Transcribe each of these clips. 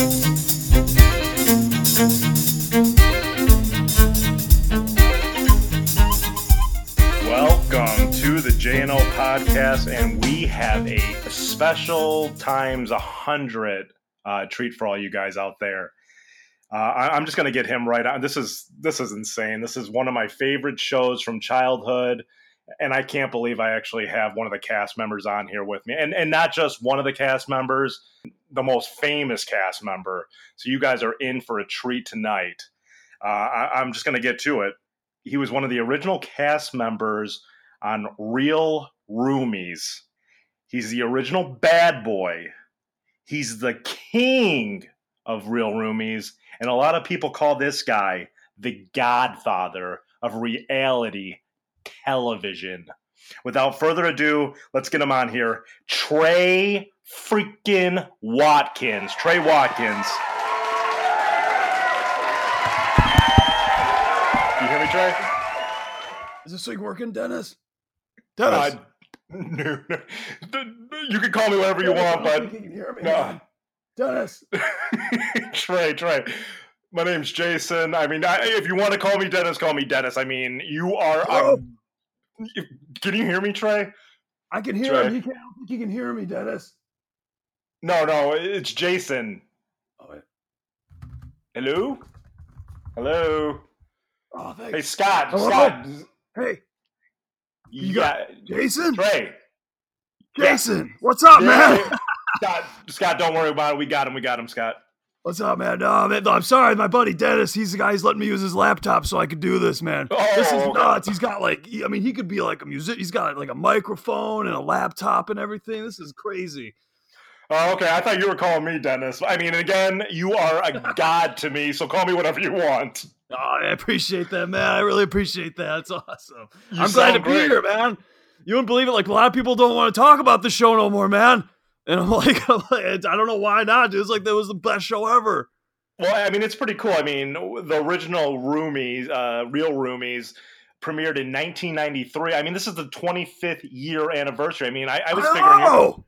Welcome to the JNO podcast, and we have a special times a hundred uh, treat for all you guys out there. Uh, I, I'm just going to get him right on. This is this is insane. This is one of my favorite shows from childhood, and I can't believe I actually have one of the cast members on here with me, and and not just one of the cast members, the most famous cast member. So you guys are in for a treat tonight. Uh, I, I'm just going to get to it. He was one of the original cast members on Real Roomies. He's the original bad boy. He's the king of Real Roomies. And a lot of people call this guy the godfather of reality television. Without further ado, let's get him on here. Trey freaking Watkins. Trey Watkins. You hear me, Trey? Is this thing working, Dennis? Uh, Dennis, no, no. You can call me whatever you want, but you can hear me. No. Dennis, Trey, Trey. My name's Jason. I mean, I, if you want to call me Dennis, call me Dennis. I mean, you are. Um, can you hear me, Trey? I can hear Trey. him. He can, I don't think he can hear me, Dennis. No, no, it's Jason. Oh, wait. Hello? Hello? oh Hey. Scott. Hello? Scott. Hey, You You got. Jason, Trey. Yeah. Jason, what's up, Yeah, man? Scott, Scott, don't worry about it. We got him. We got him, Scott. What's up, man? No, man, I'm sorry, my buddy Dennis. He's the guy. He's letting me use his laptop so I could do this, man. Oh, this is oh. nuts. He's got like, I mean, he could be like a music. He's got like a microphone and a laptop and everything. This is crazy. Oh, okay. I thought you were calling me Dennis. I mean, again, you are a god to me, so call me whatever you want. Oh, I appreciate that, man. I really appreciate that. It's awesome. You I'm glad to sound be here, man. You wouldn't believe it. Like a lot of people don't want to talk about the show no more, man. And I'm like, I'm like, I don't know why not. Dude. It's like that was the best show ever. Well, I mean, it's pretty cool. I mean, the original Roomies, uh, Real Roomies, premiered in 1993. I mean, this is the 25th year anniversary. I mean, I, I was figuring, you,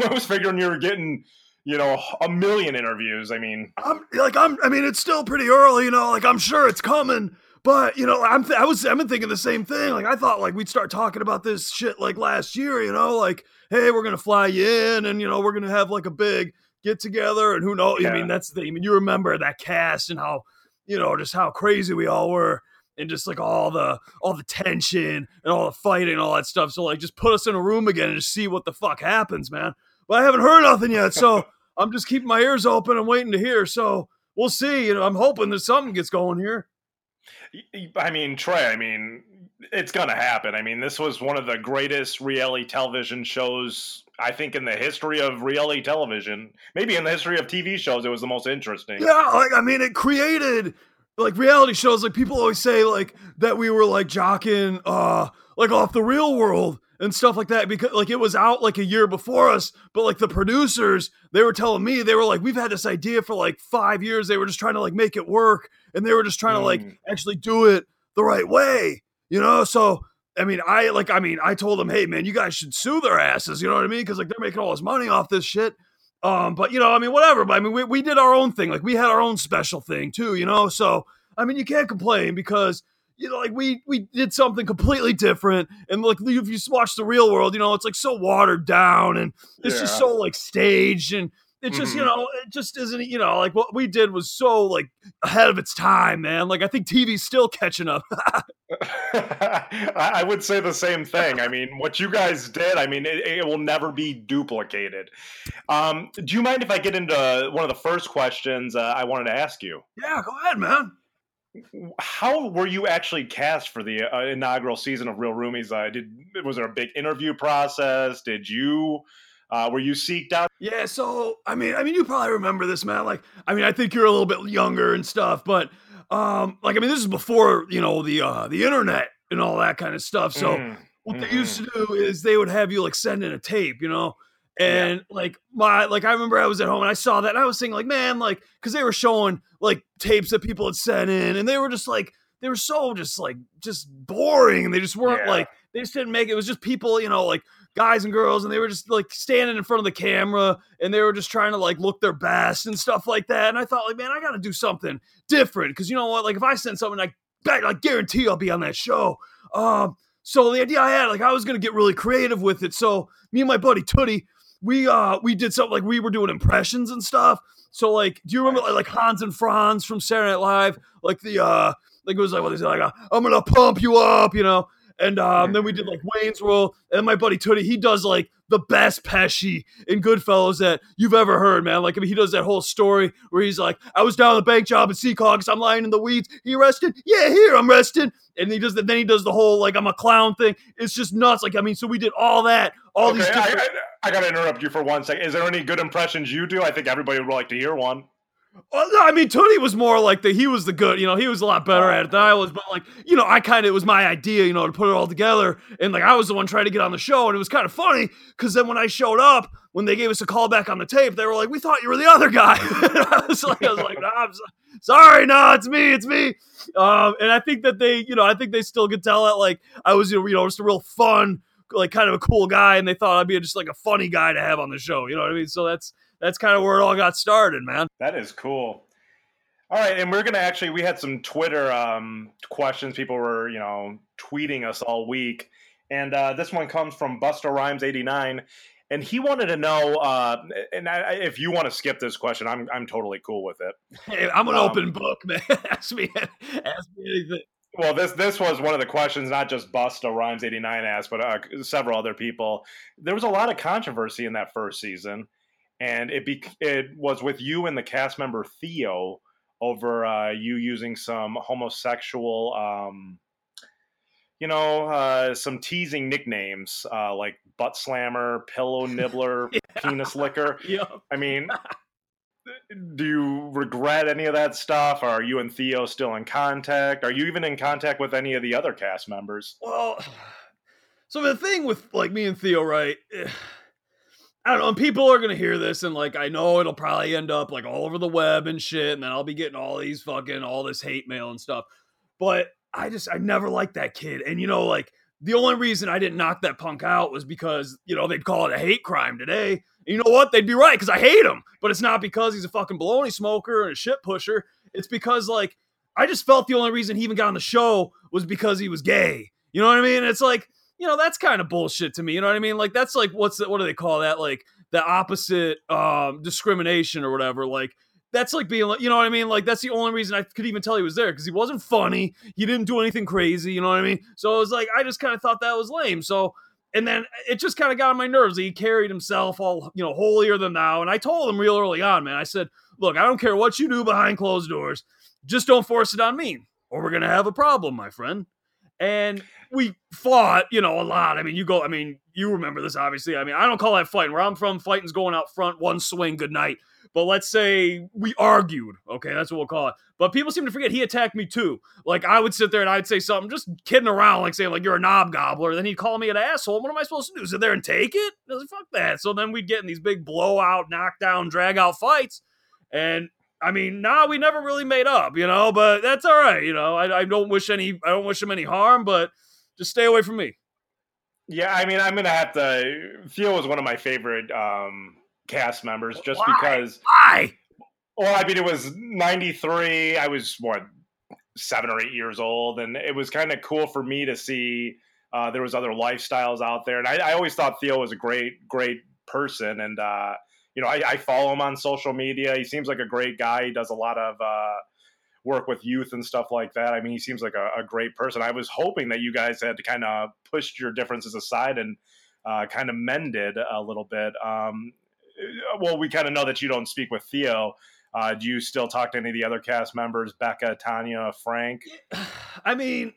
I was figuring you were getting, you know, a million interviews. I mean, I'm like, I'm. I mean, it's still pretty early, you know. Like, I'm sure it's coming, but you know, I'm. Th- I was. I've been thinking the same thing. Like, I thought like we'd start talking about this shit like last year, you know. Like, hey, we're gonna fly you in, and you know, we're gonna have like a big get together, and who knows? I mean, that's the. I mean, you remember that cast and how, you know, just how crazy we all were. And just like all the all the tension and all the fighting and all that stuff. So like just put us in a room again and just see what the fuck happens, man. But I haven't heard nothing yet. So I'm just keeping my ears open and waiting to hear. So we'll see. You know, I'm hoping that something gets going here. I mean, Trey, I mean, it's going to happen. I mean, this was one of the greatest reality television shows, I think, in the history of reality television. Maybe in the history of TV shows, it was the most interesting. Yeah, like I mean, it created like reality shows. Like people always say, like that we were like jocking, uh, like off the real world and stuff like that because like it was out like a year before us. But like the producers, they were telling me they were like, we've had this idea for like five years. They were just trying to like make it work, and they were just trying to like Mm. actually do it the right way, you know. So. I mean, I like. I mean, I told them, "Hey, man, you guys should sue their asses." You know what I mean? Because like they're making all this money off this shit. Um, but you know, I mean, whatever. But I mean, we, we did our own thing. Like we had our own special thing too, you know. So I mean, you can't complain because you know, like we we did something completely different. And like if you watch the real world, you know, it's like so watered down and it's just so like staged and it's just you Mhm. know it just isn't you know like what we did was so like ahead of its time, man. Like I think TV's still catching up. I I would say the same thing. I mean, what you guys did, I mean, it, it will never be duplicated. Um, do you mind if I get into one of the first questions uh, I wanted to ask you? yeah, go ahead, man. How were you actually cast for the uh, inaugural season of Real Roomies? Uh, did was there a big interview process? Did you uh, were you seeked out? Yeah, so I mean, I mean, you probably remember this, man. Like, I mean, I think you're a little bit younger and stuff, but um, like, I mean, this is before you know the uh, the internet and all that kind of stuff. So Mm, what they used to do is they would have you like send in a tape, you know, Yeah. and like my like I remember I was at home and I saw that and I was thinking like, man, like because they were showing like tapes that people had sent in and they were just like they were so just like just boring and they just weren't Yeah. like they just didn't make it. It was just people, you know, like guys and girls, and they were just like standing in front of the camera, and they were just trying to like look their best and stuff like that. And I thought, like, man, I got to do something different because you know what? Like, if I send something, I bet, I guarantee I'll be on that show. Um, so the idea I had, like, I was gonna get really creative with it. So me and my buddy Tootie, we uh we did something like we were doing impressions and stuff. So like, do you remember like, like Hans and Franz from Saturday Night Live? Like the uh like it was like what they said, like uh, I'm gonna pump you up, you know. And um, then we did like Wayne's World, and my buddy Tootie, he does like the best Pesci in Goodfellas that you've ever heard, man. Like I mean, he does that whole story where he's like, "I was down on the bank job at Seahawks, I'm lying in the weeds. He arrested? Yeah, here I'm rested." And he does that. Then he does the whole like I'm a clown thing. It's just nuts. Like I mean, so we did all that, all okay, these. Different- I, I, I got to interrupt you for one second. Is there any good impressions you do? I think everybody would like to hear one. Well, no, I mean, Tony was more like the he was the good, you know, he was a lot better at it than I was, but like, you know, I kind of it was my idea, you know, to put it all together, and like I was the one trying to get on the show, and it was kind of funny because then when I showed up, when they gave us a call back on the tape, they were like, "We thought you were the other guy." I was like, "I was like, I'm so- sorry, no, it's me, it's me." Um, and I think that they, you know, I think they still could tell that like I was, you know, just a real fun, like kind of a cool guy, and they thought I'd be just like a funny guy to have on the show. You know what I mean? So that's that's kind of where it all got started, man. That is cool. All right, and we're gonna actually we had some Twitter um, questions. People were you know tweeting us all week, and uh, this one comes from Busta Rhymes eighty nine, and he wanted to know. Uh, and I, if you want to skip this question, I'm I'm totally cool with it. Hey, I'm an Um, open book, man. ask me, ask me anything. Well, this this was one of the questions, not just Busta Rhymes eighty nine asked, but uh, several other people. There was a lot of controversy in that first season, and it be, it was with you and the cast member Theo over uh, you using some homosexual, um, you know, uh, some teasing nicknames uh, like butt slammer, pillow nibbler, penis licker. Yeah. I mean, do you regret any of that stuff? Are you and Theo still in contact? Are you even in contact with any of the other cast members? Well, so the thing with like me and Theo, right? I don't know. And people are gonna hear this, and like I know it'll probably end up like all over the web and shit, and then I'll be getting all these fucking all this hate mail and stuff. But I just I never liked that kid, and you know, like the only reason I didn't knock that punk out was because you know they'd call it a hate crime today. And you know what? They'd be right because I hate him, but it's not because he's a fucking baloney smoker and a shit pusher. It's because like I just felt the only reason he even got on the show was because he was gay. You know what I mean? It's like, you know, that's kind of bullshit to me. You know what I mean? Like that's like what's the, what do they call that? Like the opposite um discrimination or whatever. Like that's like being like, you know what I mean? Like that's the only reason I could even tell he was there because he wasn't funny. He didn't do anything crazy. You know what I mean? So it was like I just kind of thought that was lame. So and then it just kind of got on my nerves. He carried himself all, you know, holier than thou. And I told him real early on, man, I said, look, I don't care what you do behind closed doors. Just don't force it on me or we're going to have a problem, my friend. And we fought, you know, a lot. I mean, you go, I mean, you remember this, obviously. I mean, I don't call that fighting. Where I'm from, fighting's going out front, one swing, good night. But let's say we argued. Okay, that's what we'll call it. But people seem to forget he attacked me too. Like I would sit there and I'd say something, just kidding around, like saying like you're a knob gobbler. Then he'd call me an asshole. What am I supposed to do? Sit there and take it? Like, fuck that. So then we'd get in these big blowout, knockdown, drag out fights. And I mean, nah, we never really made up, you know. But that's all right, you know. I, I don't wish any, I don't wish him any harm, but just stay away from me. Yeah, I mean, I'm gonna have to. Theo was one of my favorite um, cast members, just Why? because. Why? Well, I mean, it was '93. I was what seven or eight years old, and it was kind of cool for me to see uh, there was other lifestyles out there. And I, I always thought Theo was a great, great person, and uh, you know, I, I follow him on social media. He seems like a great guy. He does a lot of uh, work with youth and stuff like that. I mean, he seems like a, a great person. I was hoping that you guys had kind of pushed your differences aside and uh, kind of mended a little bit. Um, well, we kind of know that you don't speak with Theo. Uh, do you still talk to any of the other cast members, Becca, Tanya, Frank? I mean,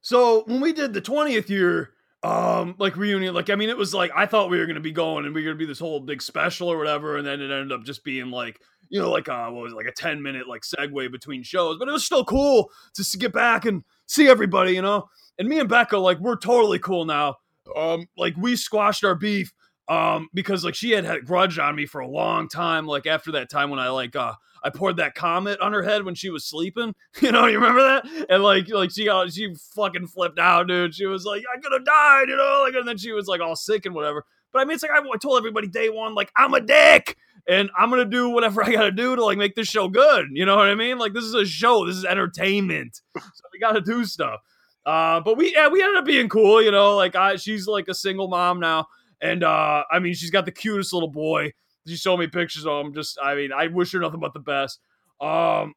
so when we did the 20th year um like reunion like i mean it was like i thought we were gonna be going and we were gonna be this whole big special or whatever and then it ended up just being like you know like uh what was it, like a 10 minute like segue between shows but it was still cool to get back and see everybody you know? And me and becca like we're totally cool now. Um like we squashed our beef um, because like she had had a grudge on me for a long time. Like after that time when I like uh I poured that comet on her head when she was sleeping. You know, you remember that? And like like she got she fucking flipped out, dude. She was like, I could have died, you know, like and then she was like all sick and whatever. But I mean, it's like I, I told everybody day one, like I'm a dick, and I'm gonna do whatever I gotta do to like make this show good. You know what I mean? Like this is a show, this is entertainment, so we gotta do stuff. Uh, but we yeah we ended up being cool, you know. Like I, she's like a single mom now, and uh, I mean she's got the cutest little boy. She showed me pictures of him. Just I mean I wish her nothing but the best. Um,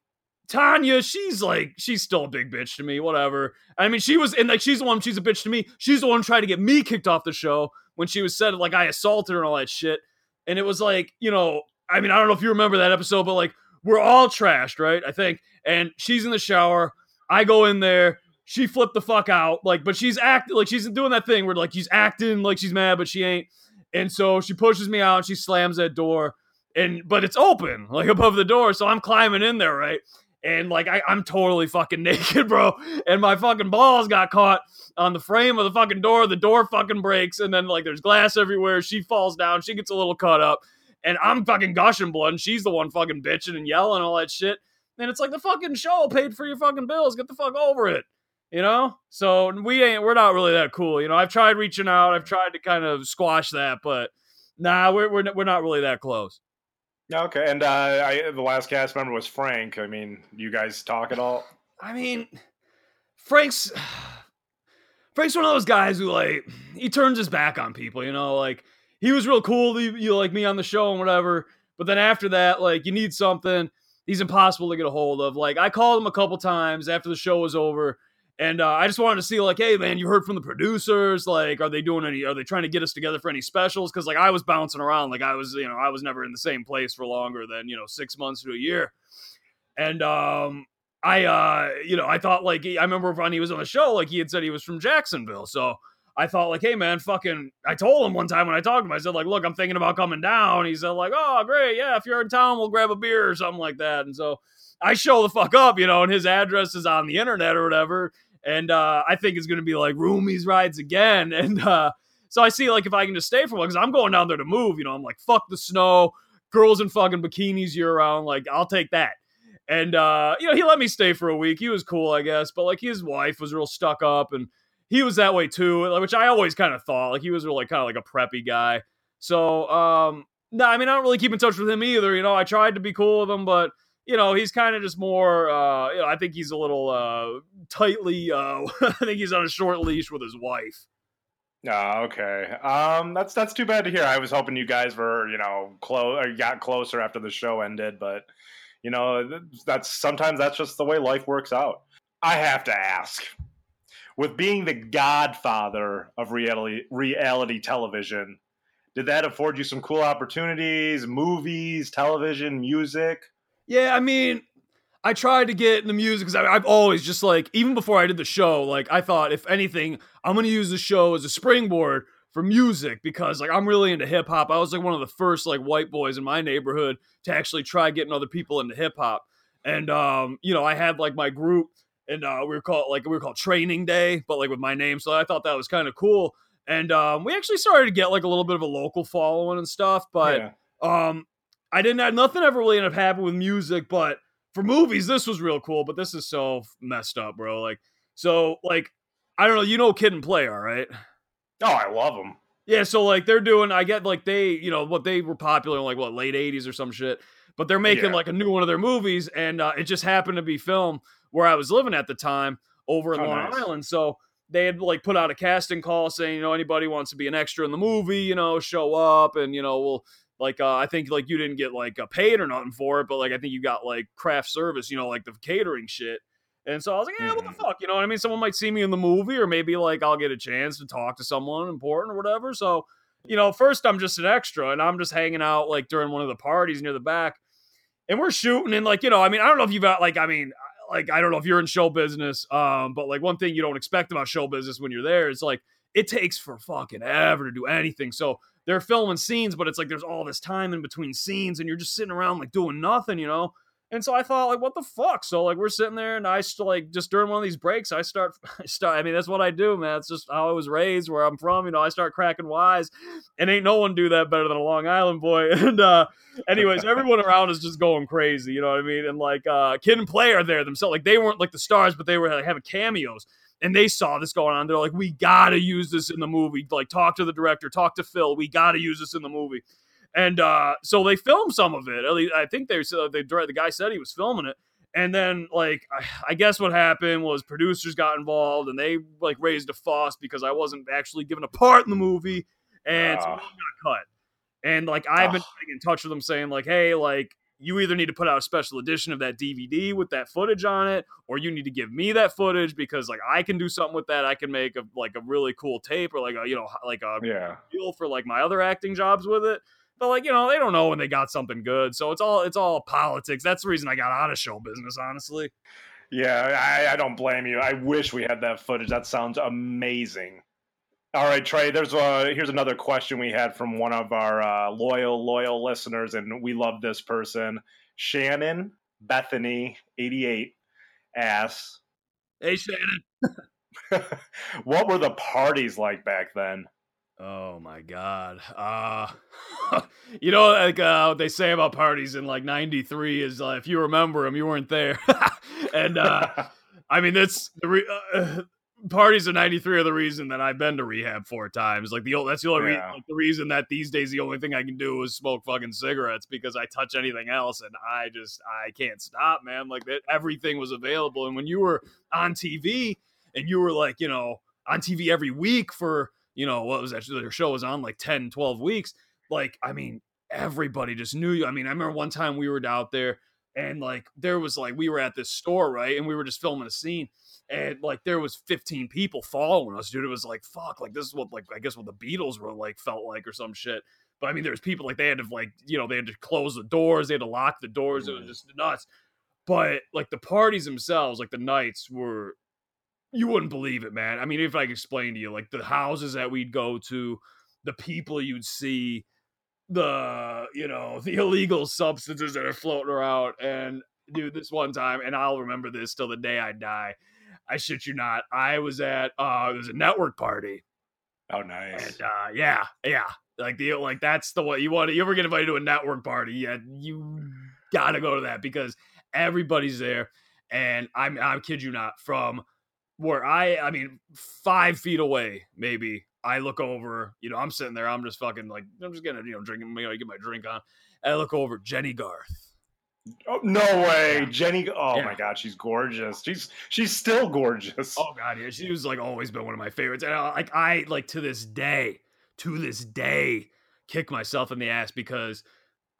Tanya, she's like, she's still a big bitch to me, whatever. I mean, she was, and like, she's the one, she's a bitch to me. She's the one trying to get me kicked off the show when she was said, like, I assaulted her and all that shit. And it was like, you know, I mean, I don't know if you remember that episode, but like, we're all trashed, right? I think. And she's in the shower. I go in there. She flipped the fuck out. Like, but she's acting, like, she's doing that thing where, like, she's acting like she's mad, but she ain't. And so she pushes me out. and She slams that door. And, but it's open, like, above the door. So I'm climbing in there, right? and like I, am totally fucking naked, bro. And my fucking balls got caught on the frame of the fucking door. The door fucking breaks, and then like there's glass everywhere. She falls down. She gets a little cut up, and I'm fucking gushing blood. And she's the one fucking bitching and yelling all that shit. And it's like the fucking show paid for your fucking bills. Get the fuck over it, you know. So we ain't. We're not really that cool, you know. I've tried reaching out. I've tried to kind of squash that, but nah, we're we're, we're not really that close. Okay, and uh, I, the last cast member was Frank. I mean, you guys talk at all? I mean, Frank's Frank's one of those guys who like he turns his back on people. You know, like he was real cool, you, you like me on the show and whatever. But then after that, like you need something, he's impossible to get a hold of. Like I called him a couple times after the show was over, and uh, I just wanted to see, like, hey, man, you heard from the producers? Like, are they doing any? Are they trying to get us together for any specials? Because like I was bouncing around, like I was, you know, I was never in the same place for longer than you know six months to a year. And um, I, uh, you know, I thought like I remember when he was on the show, like he had said he was from Jacksonville, so. I thought like, hey man, fucking. I told him one time when I talked to him, I said like, look, I'm thinking about coming down. He said like, oh great, yeah, if you're in town, we'll grab a beer or something like that. And so I show the fuck up, you know, and his address is on the internet or whatever and uh, I think it's going to be like roomies rides again. And uh, so I see like if I can just stay for one because I'm going down there to move. You know, I'm like fuck the snow, girls in fucking bikinis year round. Like I'll take that. And uh, you know, he let me stay for a week. He was cool, I guess. But like his wife was real stuck up, and he was that way too, which I always kind of thought. Like he was really kind of like a preppy guy. So um, no, I mean I don't really keep in touch with him either. You know, I tried to be cool with him, but you know, he's kind of just more. Uh, you know, I think he's a little uh, tightly. Uh, I think he's on a short leash with his wife. Oh, okay. Um, that's that's too bad to hear. I was hoping you guys were, you know, close or got closer after the show ended, but you know, that's sometimes that's just the way life works out. I have to ask, with being the godfather of reality reality television, did that afford you some cool opportunities, movies, television, music? Yeah, I mean, I tried to get in the music because I've always just like, even before I did the show, like I thought, if anything, I'm gonna use the show as a springboard for music because like I'm really into hip hop. I was like one of the first like white boys in my neighborhood to actually try getting other people into hip hop. And um, you know, I had like my group and uh we were called like we were called training day, but like with my name. So I thought that was kind of cool. And um we actually started to get like a little bit of a local following and stuff, but yeah. um I didn't have nothing ever really ended up happening with music, but for movies, this was real cool. But this is so messed up, bro. Like, so like, I don't know. You know, Kid and Play, all right? Oh, I love them. Yeah, so like they're doing. I get like they, you know, what they were popular in like what late '80s or some shit. But they're making yeah. like a new one of their movies, and uh, it just happened to be filmed where I was living at the time over in oh, Long nice. Island. So they had like put out a casting call saying, you know, anybody wants to be an extra in the movie, you know, show up, and you know, we'll like uh, I think like you didn't get like a paid or nothing for it, but like I think you got like craft service, you know, like the catering shit. And so I was like, yeah, mm-hmm. what the mm-hmm. fuck? You know what I mean? Someone might see me in the movie, or maybe like I'll get a chance to talk to someone important or whatever. So, you know, first I'm just an extra and I'm just hanging out like during one of the parties near the back. And we're shooting and like, you know, I mean, I don't know if you've got like, I mean, like I don't know if you're in show business, um, but like one thing you don't expect about show business when you're there is like it takes for fucking ever to do anything. So they're filming scenes, but it's like there's all this time in between scenes, and you're just sitting around like doing nothing, you know. And so I thought, like, what the fuck? So like we're sitting there, and I still like just during one of these breaks, I start, I start. I mean, that's what I do, man. It's just how I was raised, where I'm from. You know, I start cracking wise, and ain't no one do that better than a Long Island boy. And uh, anyways, everyone around is just going crazy. You know what I mean? And like uh, Kid and Play are there themselves. Like they weren't like the stars, but they were like having cameos. And they saw this going on. They're like, we gotta use this in the movie. Like, talk to the director, talk to Phil. We gotta use this in the movie. And uh, so they filmed some of it. At least I think they said they the guy said he was filming it. And then like I, I guess what happened was producers got involved and they like raised a fuss because I wasn't actually given a part in the movie and uh. so got cut. And like I've been in touch with them saying like, hey, like you either need to put out a special edition of that DVD with that footage on it, or you need to give me that footage because like I can do something with that. I can make a like a really cool tape or like a you know like a yeah. deal for like my other acting jobs with it. But like you know, they don't know when they got something good, so it's all it's all politics. That's the reason I got out of show business, honestly. Yeah, I, I don't blame you. I wish we had that footage. That sounds amazing. All right, Trey. There's a here's another question we had from one of our uh, loyal loyal listeners, and we love this person, Shannon Bethany, eighty eight, asks, "Hey Shannon, what were the parties like back then?" Oh my god. Uh you know like uh, what they say about parties in like 93 is uh, if you remember them you weren't there. and uh I mean that's the re- uh, parties of 93 are the reason that I've been to rehab four times. Like the old that's the only yeah. like, the reason that these days the only thing I can do is smoke fucking cigarettes because I touch anything else and I just I can't stop, man. Like that everything was available and when you were on TV and you were like, you know, on TV every week for you know, what was that? Their show was on like 10, 12 weeks. Like, I mean, everybody just knew you. I mean, I remember one time we were out there and like there was like we were at this store, right? And we were just filming a scene. And like there was 15 people following us, dude. It was like, fuck, like this is what like I guess what the Beatles were like felt like or some shit. But I mean, there's people like they had to like, you know, they had to close the doors, they had to lock the doors. It was just nuts. But like the parties themselves, like the nights were you wouldn't believe it, man. I mean, if I could explain to you, like the houses that we'd go to, the people you'd see, the you know the illegal substances that are floating around, and dude, this one time, and I'll remember this till the day I die. I shit you not. I was at uh, it was a network party. Oh, nice. And, uh, yeah, yeah. Like the like that's the way you want. To, you ever get invited to a network party? Yeah, you gotta go to that because everybody's there. And I'm I kid you not from where I, I mean, five feet away, maybe. I look over, you know, I'm sitting there, I'm just fucking like, I'm just gonna, you know, drinking, you know, get my drink on. And I look over, Jennie Garth. Oh no way, yeah. Jennie! Oh yeah. my god, she's gorgeous. She's she's still gorgeous. Oh god, yeah, she was like always been one of my favorites. And I, uh, like I like to this day, to this day, kick myself in the ass because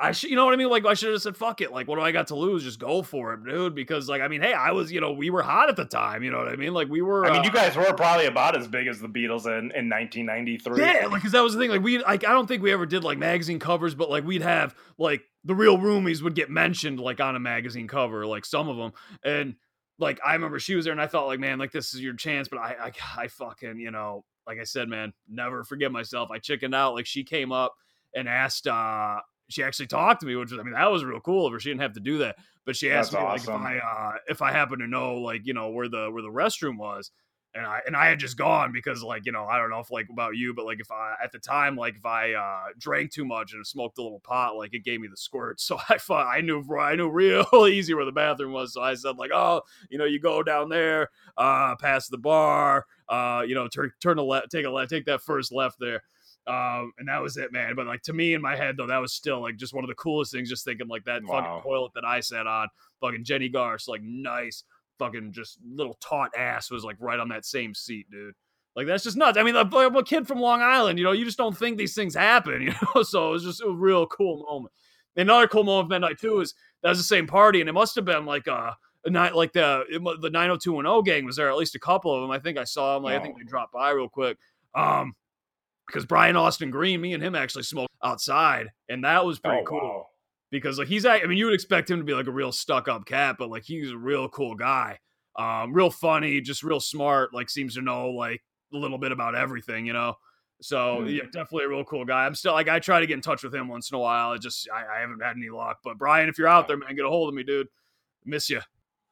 I should, you know what I mean? Like, I should have said, fuck it. Like, what do I got to lose? Just go for it, dude. Because, like, I mean, hey, I was, you know, we were hot at the time. You know what I mean? Like, we were. I mean, uh, you guys were probably about as big as the Beatles in, in 1993. Yeah, like, because that was the thing. Like, we, like, I don't think we ever did, like, magazine covers, but, like, we'd have, like, the real roomies would get mentioned, like, on a magazine cover, like, some of them. And, like, I remember she was there and I thought, like, man, like, this is your chance. But I, I, I fucking, you know, like I said, man, never forget myself. I chickened out. Like, she came up and asked, uh, she actually talked to me, which was, I mean, that was real cool of her. She didn't have to do that, but she asked That's me awesome. like if I, uh, if I happen to know, like, you know, where the, where the restroom was. And I, and I had just gone because like, you know, I don't know if like about you, but like if I, at the time, like if I, uh, drank too much and smoked a little pot, like it gave me the squirt. So I thought I knew, I knew real easy where the bathroom was. So I said like, oh, you know, you go down there, uh, past the bar, uh, you know, turn, turn a left, take a left, take that first left there um, and that was it, man. But like to me in my head though, that was still like just one of the coolest things. Just thinking like that wow. fucking toilet that I sat on, fucking Jennie Garth, like nice, fucking just little taut ass was like right on that same seat, dude. Like that's just nuts. I mean, I'm a kid from Long Island, you know, you just don't think these things happen, you know. So it was just a real cool moment. Another cool moment of midnight too is that was the same party, and it must have been like uh, a night like the the 90210 gang was there. At least a couple of them. I think I saw them. Like, wow. I think they dropped by real quick. Um, because Brian Austin Green, me and him actually smoked outside, and that was pretty oh, cool. Wow. Because like he's, I mean, you would expect him to be like a real stuck up cat, but like he's a real cool guy, um, real funny, just real smart. Like seems to know like a little bit about everything, you know. So mm. yeah, definitely a real cool guy. I'm still like I try to get in touch with him once in a while. I just I, I haven't had any luck. But Brian, if you're out there, man, get a hold of me, dude. Miss you.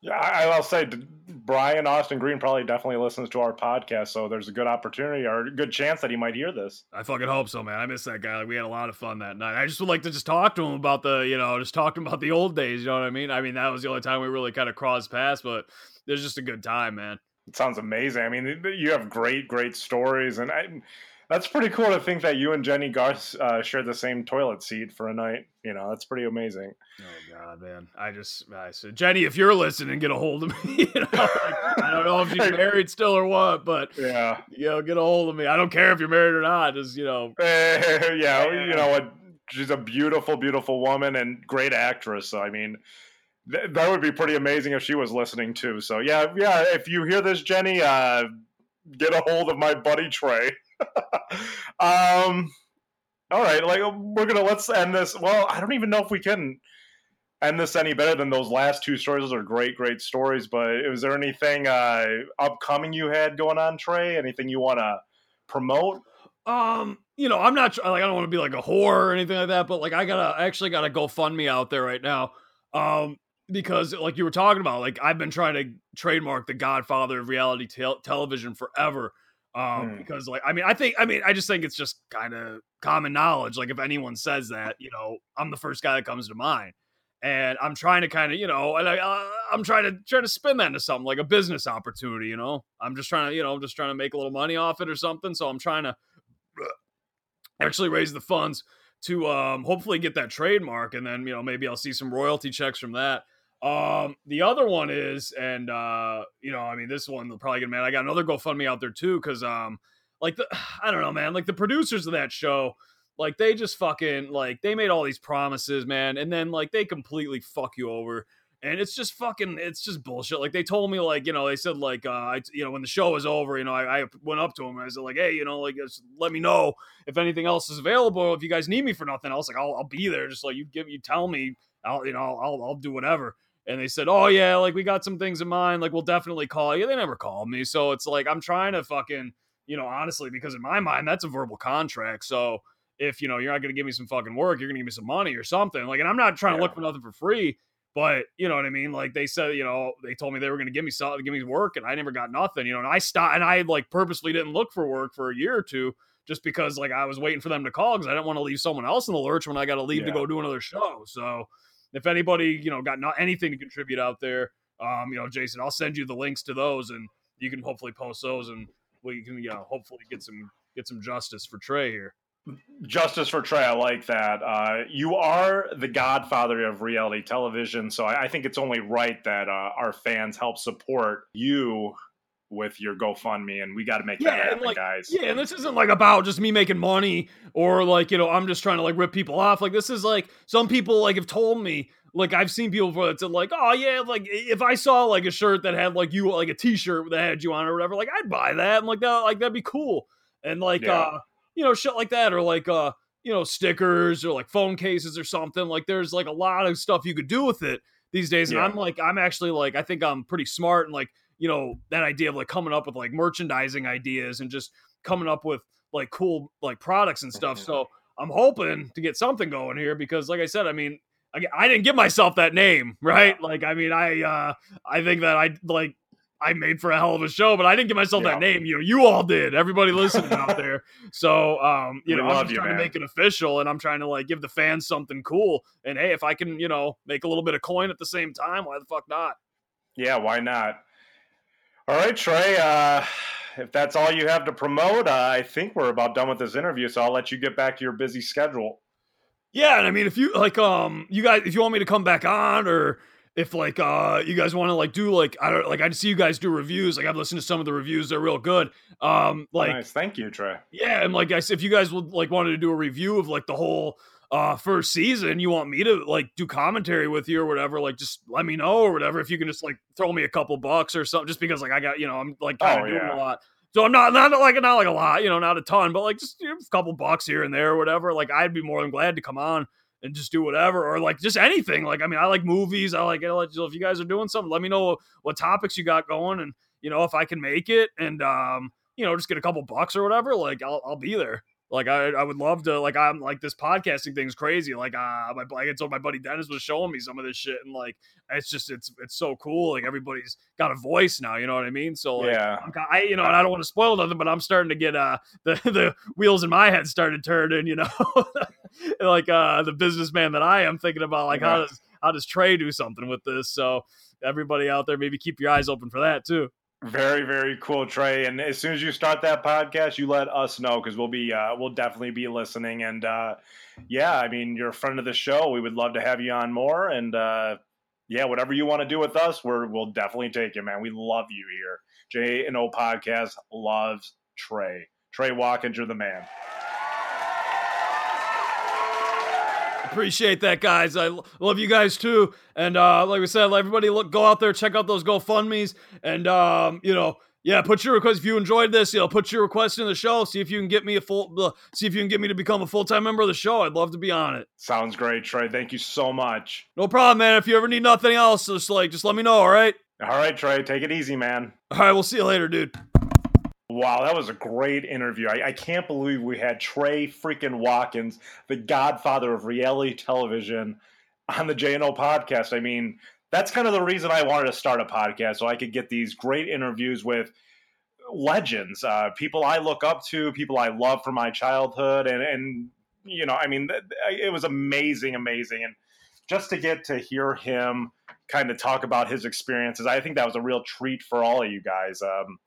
Yeah, I, will say Brian Austin Green probably definitely listens to our podcast, so there's a good opportunity or a good chance that he might hear this. I fucking hope so, man. I miss that guy. Like, we had a lot of fun that night. I just would like to just talk to him about the, you know, just talk to him about the old days. You know what I mean? I mean, that was the only time we really kind of crossed paths, but it was just a good time, man. It sounds amazing. I mean, you have great, great stories, and I, that's pretty cool to think that you and Jennie Garth uh, shared the same toilet seat for a night. You know, that's pretty amazing. Oh God, man! I just I said, Jennie, if you're listening, get a hold of me. you know, like, I don't know if she's married still or what, but yeah, you know, get a hold of me. I don't care if you're married or not. Just you know, yeah, you know what? She's a beautiful, beautiful woman and great actress. So I mean. Th- that would be pretty amazing if she was listening too. So yeah, yeah. If you hear this, Jenny, uh, get a hold of my buddy Trey. um, all right, like we're gonna let's end this. Well, I don't even know if we can end this any better than those last two stories. Those are great, great stories. But is there anything uh, upcoming you had going on, Trey? Anything you want to promote? Um, you know, I'm not like I don't want to be like a whore or anything like that, but like I gotta I actually got a GoFundMe out there right now. Um, because like you were talking about, like I've been trying to trademark the Godfather of reality te- television forever um, mm. because like I mean I think I mean I just think it's just kind of common knowledge. Like if anyone says that, you know, I'm the first guy that comes to mind, and I'm trying to kind of you know, and I uh, I'm trying to try to spin that into something like a business opportunity. You know, I'm just trying to you know I'm just trying to make a little money off it or something. So I'm trying to actually raise the funds to um hopefully get that trademark, and then you know maybe I'll see some royalty checks from that. Um, the other one is, and uh, you know, I mean, this one will probably get mad. I got another GoFundMe out there too, because um, like the I don't know, man, like the producers of that show, like they just fucking like they made all these promises, man, and then like they completely fuck you over. And it's just fucking, it's just bullshit. Like they told me, like you know, they said like, uh, I, you know, when the show was over, you know, I, I went up to him and I said like, hey, you know, like, just let me know if anything else is available. If you guys need me for nothing else, like I'll, I'll be there. Just like you give, you tell me, I'll, you know, I'll, I'll do whatever and they said, "Oh yeah, like we got some things in mind. Like we'll definitely call you." They never called me, so it's like I'm trying to fucking, you know, honestly, because in my mind that's a verbal contract. So if you know you're not going to give me some fucking work, you're going to give me some money or something. Like, and I'm not trying yeah. to look for nothing for free, but you know what I mean. Like they said, you know, they told me they were going to give me something, give me work, and I never got nothing. You know, and I stopped, and I like purposely didn't look for work for a year or two. Just because, like, I was waiting for them to call because I didn't want to leave someone else in the lurch when I got to leave yeah. to go do another show. So, if anybody you know got not anything to contribute out there, um, you know, Jason, I'll send you the links to those, and you can hopefully post those, and we can you know hopefully get some get some justice for Trey here. Justice for Trey, I like that. Uh, you are the godfather of reality television, so I, I think it's only right that uh, our fans help support you with your GoFundMe, and we got to make yeah, that happen, like, guys. Yeah, and this isn't like about just me making money or like you know I'm just trying to like rip people off. Like this is like some people like have told me like I've seen people for that's like oh yeah like if I saw like a shirt that had like you like a T-shirt that had you on or whatever like I'd buy that and like that like that'd be cool and like yeah. uh you know shit like that or like uh you know stickers or like phone cases or something like there's like a lot of stuff you could do with it these days and yeah. I'm like I'm actually like I think I'm pretty smart and like you know that idea of like coming up with like merchandising ideas and just coming up with like cool like products and stuff. So I'm hoping to get something going here because, like I said, I mean, I, I didn't give myself that name, right? Like, I mean, I uh I think that I like I made for a hell of a show, but I didn't give myself yeah. that name. You know, you all did. Everybody listening out there. So, um, you we know, I'm just you, trying man. to make it official, and I'm trying to like give the fans something cool. And hey, if I can, you know, make a little bit of coin at the same time, why the fuck not? Yeah, why not? All right, Trey. Uh, if that's all you have to promote, uh, I think we're about done with this interview. So I'll let you get back to your busy schedule. Yeah, and I mean, if you like, um, you guys, if you want me to come back on, or if like, uh, you guys want to like do like, I don't like, I see you guys do reviews. Like, I've listened to some of the reviews; they're real good. Um, like, nice. thank you, Trey. Yeah, and like, I said, if you guys would like wanted to do a review of like the whole uh first season you want me to like do commentary with you or whatever like just let me know or whatever if you can just like throw me a couple bucks or something just because like i got you know i'm like kind of oh, doing yeah. a lot so i'm not not like not like a lot you know not a ton but like just you know, a couple bucks here and there or whatever like i'd be more than glad to come on and just do whatever or like just anything like i mean i like movies i like if you guys are doing something let me know what topics you got going and you know if i can make it and um you know just get a couple bucks or whatever like i'll, I'll be there Like I, I would love to. Like I'm like this podcasting thing's crazy. Like uh, my like I told my buddy Dennis was showing me some of this shit, and like it's just it's it's so cool. Like everybody's got a voice now. You know what I mean? So like, yeah, I'm, I you know, and I don't want to spoil nothing, but I'm starting to get uh the the wheels in my head started turning. You know, like uh the businessman that I am thinking about like yeah. how does how does Trey do something with this? So everybody out there, maybe keep your eyes open for that too. Very, very cool, Trey. And as soon as you start that podcast, you let us know because we'll be, uh, we'll definitely be listening. And uh, yeah, I mean, you're a friend of the show. We would love to have you on more. And uh, yeah, whatever you want to do with us, we're, we'll definitely take you, man. We love you here. J and O Podcast loves Trey. Trey Watkins, you're the man. Appreciate that, guys. I love you guys too. And uh, like we said, everybody look, go out there, check out those GoFundmes, and um, you know, yeah, put your request if you enjoyed this. You know, put your request in the show. See if you can get me a full. Uh, see if you can get me to become a full time member of the show. I'd love to be on it. Sounds great, Trey. Thank you so much. No problem, man. If you ever need nothing else, just like just let me know. All right. All right, Trey. Take it easy, man. All right, we'll see you later, dude. Wow, that was a great interview. I, I, can't believe we had Trey freaking Watkins, the godfather of reality television, on the JNO podcast. I mean, that's kind of the reason I wanted to start a podcast so I could get these great interviews with legends, uh, people I look up to, people I love from my childhood. And, and, you know, I mean, it was amazing, amazing. And just to get to hear him kind of talk about his experiences, I think that was a real treat for all of you guys. Um,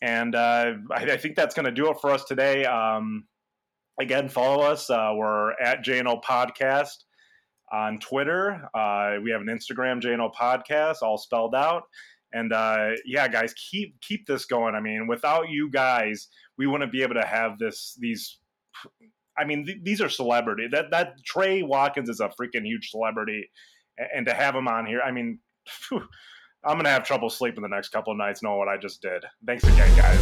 and uh, I, I, think that's going to do it for us today. Um, again, follow us. Uh, we're at JNO Podcast on Twitter. Uh, we have an Instagram, JNO Podcast, all spelled out. And uh, yeah, guys, keep keep this going. I mean, without you guys, we wouldn't be able to have this. These, I mean, th- these are celebrity. That that Trey Watkins is a freaking huge celebrity, and to have him on here, I mean. Phew, I'm gonna have trouble sleeping the next couple of nights knowing what I just did. Thanks again, guys.